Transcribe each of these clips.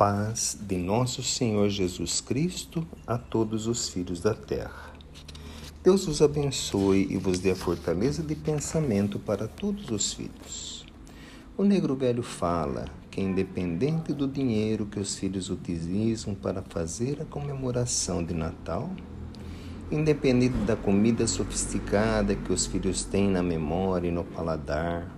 paz de nosso Senhor Jesus Cristo a todos os filhos da terra. Deus os abençoe e vos dê a fortaleza de pensamento para todos os filhos. O negro velho fala que, independente do dinheiro que os filhos utilizam para fazer a comemoração de Natal, independente da comida sofisticada que os filhos têm na memória e no paladar,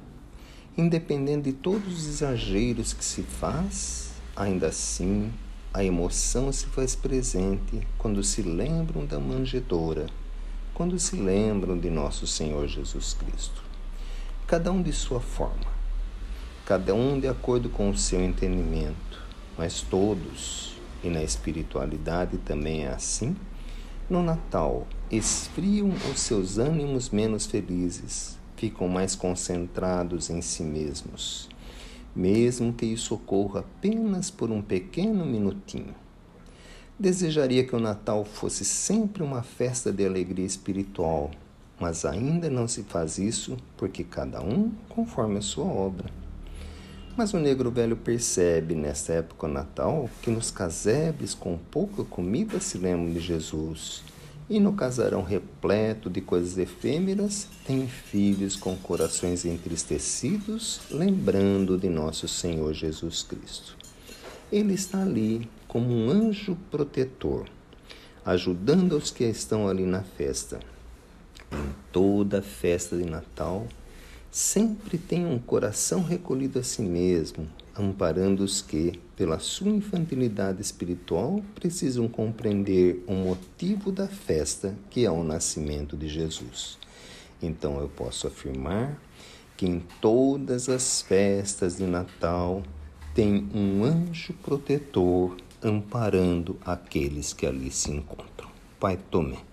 independente de todos os exageros que se faz, Ainda assim, a emoção se faz presente quando se lembram da manjedoura, quando se lembram de nosso Senhor Jesus Cristo. Cada um de sua forma, cada um de acordo com o seu entendimento, mas todos, e na espiritualidade também é assim, no Natal esfriam os seus ânimos menos felizes, ficam mais concentrados em si mesmos mesmo que isso ocorra apenas por um pequeno minutinho. Desejaria que o Natal fosse sempre uma festa de alegria espiritual, mas ainda não se faz isso porque cada um conforme a sua obra. Mas o negro velho percebe nesta época Natal que nos casebres com pouca comida se lembram de Jesus e no casarão repleto de coisas efêmeras, tem filhos com corações entristecidos, lembrando de nosso Senhor Jesus Cristo. Ele está ali como um anjo protetor, ajudando os que estão ali na festa. Em toda festa de Natal, sempre tem um coração recolhido a si mesmo, amparando os que, pela sua infantilidade espiritual, precisam compreender o motivo da festa que é o nascimento de Jesus. Então eu posso afirmar que em todas as festas de Natal tem um anjo protetor amparando aqueles que ali se encontram. Pai Tomé.